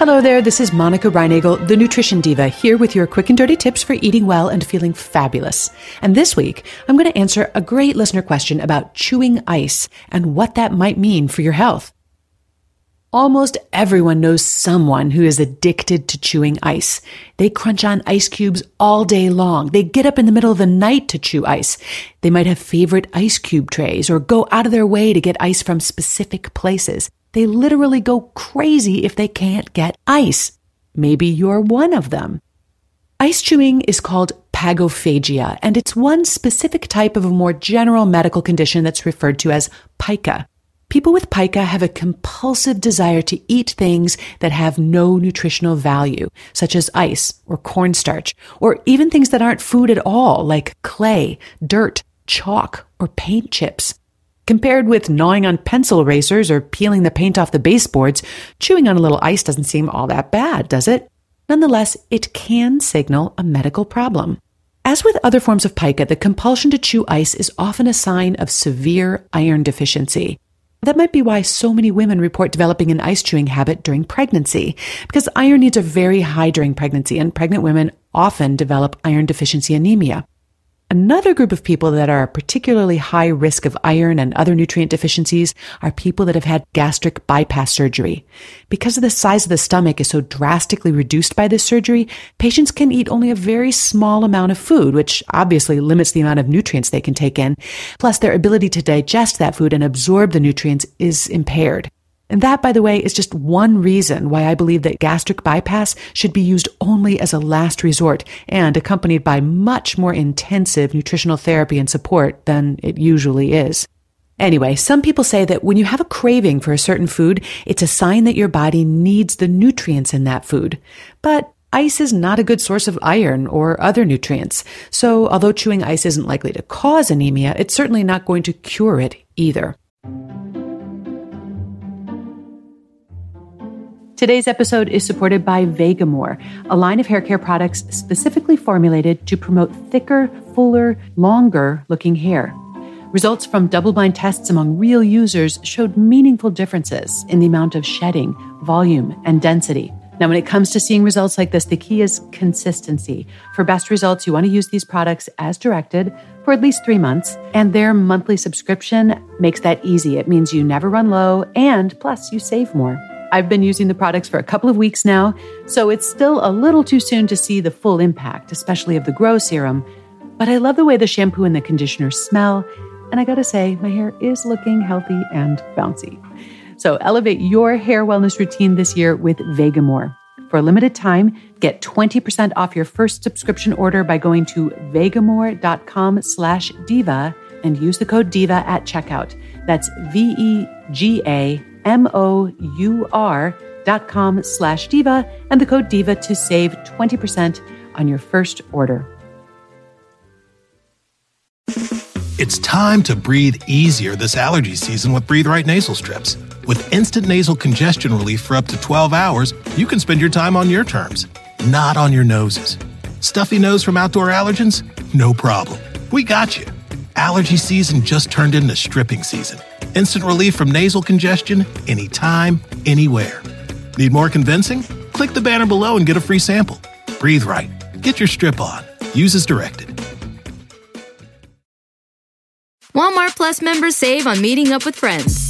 Hello there, this is Monica Reinagel, the Nutrition Diva, here with your quick and dirty tips for eating well and feeling fabulous. And this week, I'm going to answer a great listener question about chewing ice and what that might mean for your health. Almost everyone knows someone who is addicted to chewing ice. They crunch on ice cubes all day long. They get up in the middle of the night to chew ice. They might have favorite ice cube trays or go out of their way to get ice from specific places. They literally go crazy if they can't get ice. Maybe you're one of them. Ice chewing is called pagophagia, and it's one specific type of a more general medical condition that's referred to as pica. People with pica have a compulsive desire to eat things that have no nutritional value, such as ice or cornstarch, or even things that aren't food at all, like clay, dirt, chalk, or paint chips. Compared with gnawing on pencil erasers or peeling the paint off the baseboards, chewing on a little ice doesn't seem all that bad, does it? Nonetheless, it can signal a medical problem. As with other forms of pica, the compulsion to chew ice is often a sign of severe iron deficiency. That might be why so many women report developing an ice chewing habit during pregnancy, because iron needs are very high during pregnancy, and pregnant women often develop iron deficiency anemia. Another group of people that are particularly high risk of iron and other nutrient deficiencies are people that have had gastric bypass surgery. Because of the size of the stomach is so drastically reduced by this surgery, patients can eat only a very small amount of food, which obviously limits the amount of nutrients they can take in. Plus, their ability to digest that food and absorb the nutrients is impaired. And that, by the way, is just one reason why I believe that gastric bypass should be used only as a last resort and accompanied by much more intensive nutritional therapy and support than it usually is. Anyway, some people say that when you have a craving for a certain food, it's a sign that your body needs the nutrients in that food. But ice is not a good source of iron or other nutrients. So although chewing ice isn't likely to cause anemia, it's certainly not going to cure it either. Today's episode is supported by Vegamour, a line of hair care products specifically formulated to promote thicker, fuller, longer looking hair. Results from double blind tests among real users showed meaningful differences in the amount of shedding, volume, and density. Now, when it comes to seeing results like this, the key is consistency. For best results, you want to use these products as directed for at least three months, and their monthly subscription makes that easy. It means you never run low, and plus, you save more. I've been using the products for a couple of weeks now, so it's still a little too soon to see the full impact, especially of the Grow Serum. But I love the way the shampoo and the conditioner smell, and I gotta say, my hair is looking healthy and bouncy. So elevate your hair wellness routine this year with Vegamour. For a limited time, get 20% off your first subscription order by going to vegamour.com slash diva and use the code DIVA at checkout. That's V-E-G-A M-O-U-R dot com slash diva and the code diva to save 20% on your first order. It's time to breathe easier this allergy season with Breathe Right nasal strips. With instant nasal congestion relief for up to 12 hours, you can spend your time on your terms, not on your noses. Stuffy nose from outdoor allergens? No problem. We got you. Allergy season just turned into stripping season. Instant relief from nasal congestion anytime, anywhere. Need more convincing? Click the banner below and get a free sample. Breathe right. Get your strip on. Use as directed. Walmart Plus members save on meeting up with friends.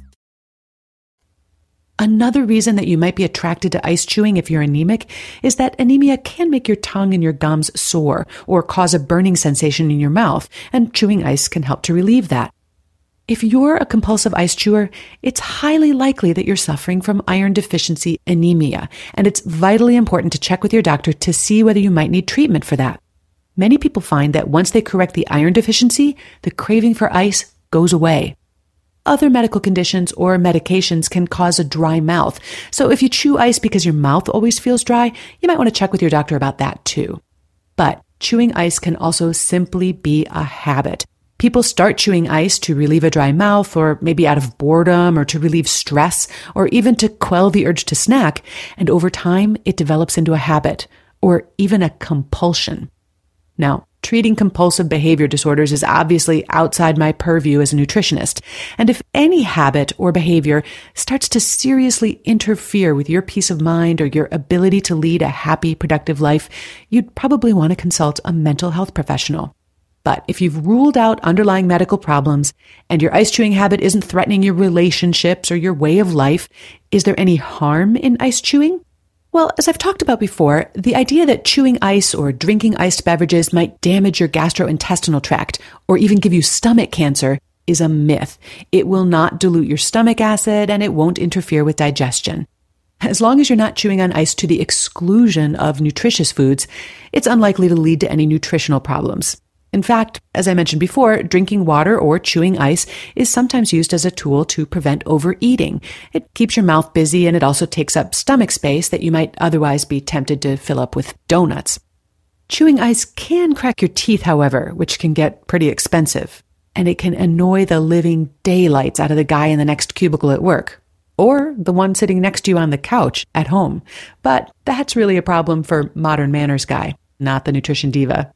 Another reason that you might be attracted to ice chewing if you're anemic is that anemia can make your tongue and your gums sore or cause a burning sensation in your mouth, and chewing ice can help to relieve that. If you're a compulsive ice chewer, it's highly likely that you're suffering from iron deficiency anemia, and it's vitally important to check with your doctor to see whether you might need treatment for that. Many people find that once they correct the iron deficiency, the craving for ice goes away. Other medical conditions or medications can cause a dry mouth. So if you chew ice because your mouth always feels dry, you might want to check with your doctor about that too. But chewing ice can also simply be a habit. People start chewing ice to relieve a dry mouth or maybe out of boredom or to relieve stress or even to quell the urge to snack. And over time, it develops into a habit or even a compulsion. Now, treating compulsive behavior disorders is obviously outside my purview as a nutritionist. And if any habit or behavior starts to seriously interfere with your peace of mind or your ability to lead a happy, productive life, you'd probably want to consult a mental health professional. But if you've ruled out underlying medical problems and your ice chewing habit isn't threatening your relationships or your way of life, is there any harm in ice chewing? Well, as I've talked about before, the idea that chewing ice or drinking iced beverages might damage your gastrointestinal tract or even give you stomach cancer is a myth. It will not dilute your stomach acid and it won't interfere with digestion. As long as you're not chewing on ice to the exclusion of nutritious foods, it's unlikely to lead to any nutritional problems. In fact, as I mentioned before, drinking water or chewing ice is sometimes used as a tool to prevent overeating. It keeps your mouth busy and it also takes up stomach space that you might otherwise be tempted to fill up with donuts. Chewing ice can crack your teeth, however, which can get pretty expensive. And it can annoy the living daylights out of the guy in the next cubicle at work. Or the one sitting next to you on the couch at home. But that's really a problem for modern manners guy, not the nutrition diva.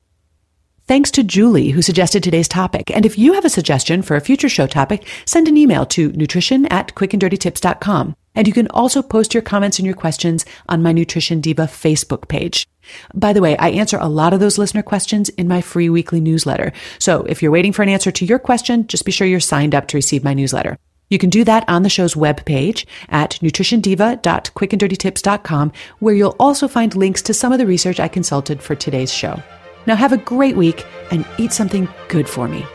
Thanks to Julie, who suggested today's topic. And if you have a suggestion for a future show topic, send an email to nutrition at quickanddirtytips.com. And you can also post your comments and your questions on my Nutrition Diva Facebook page. By the way, I answer a lot of those listener questions in my free weekly newsletter. So if you're waiting for an answer to your question, just be sure you're signed up to receive my newsletter. You can do that on the show's webpage at nutritiondiva.quickanddirtytips.com, where you'll also find links to some of the research I consulted for today's show. Now have a great week and eat something good for me.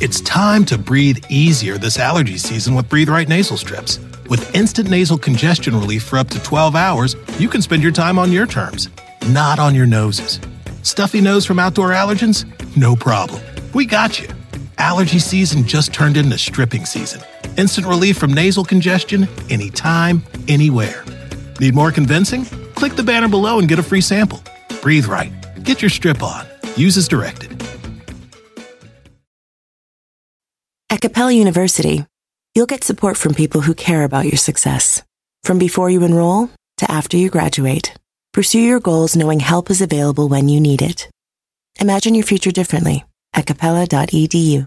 It's time to breathe easier this allergy season with Breathe Right nasal strips. With instant nasal congestion relief for up to 12 hours, you can spend your time on your terms, not on your noses. Stuffy nose from outdoor allergens? No problem. We got you. Allergy season just turned into stripping season. Instant relief from nasal congestion anytime, anywhere. Need more convincing? Click the banner below and get a free sample. Breathe right. Get your strip on. Use as directed. At Capella University, you'll get support from people who care about your success. From before you enroll to after you graduate, pursue your goals knowing help is available when you need it. Imagine your future differently at capella.edu.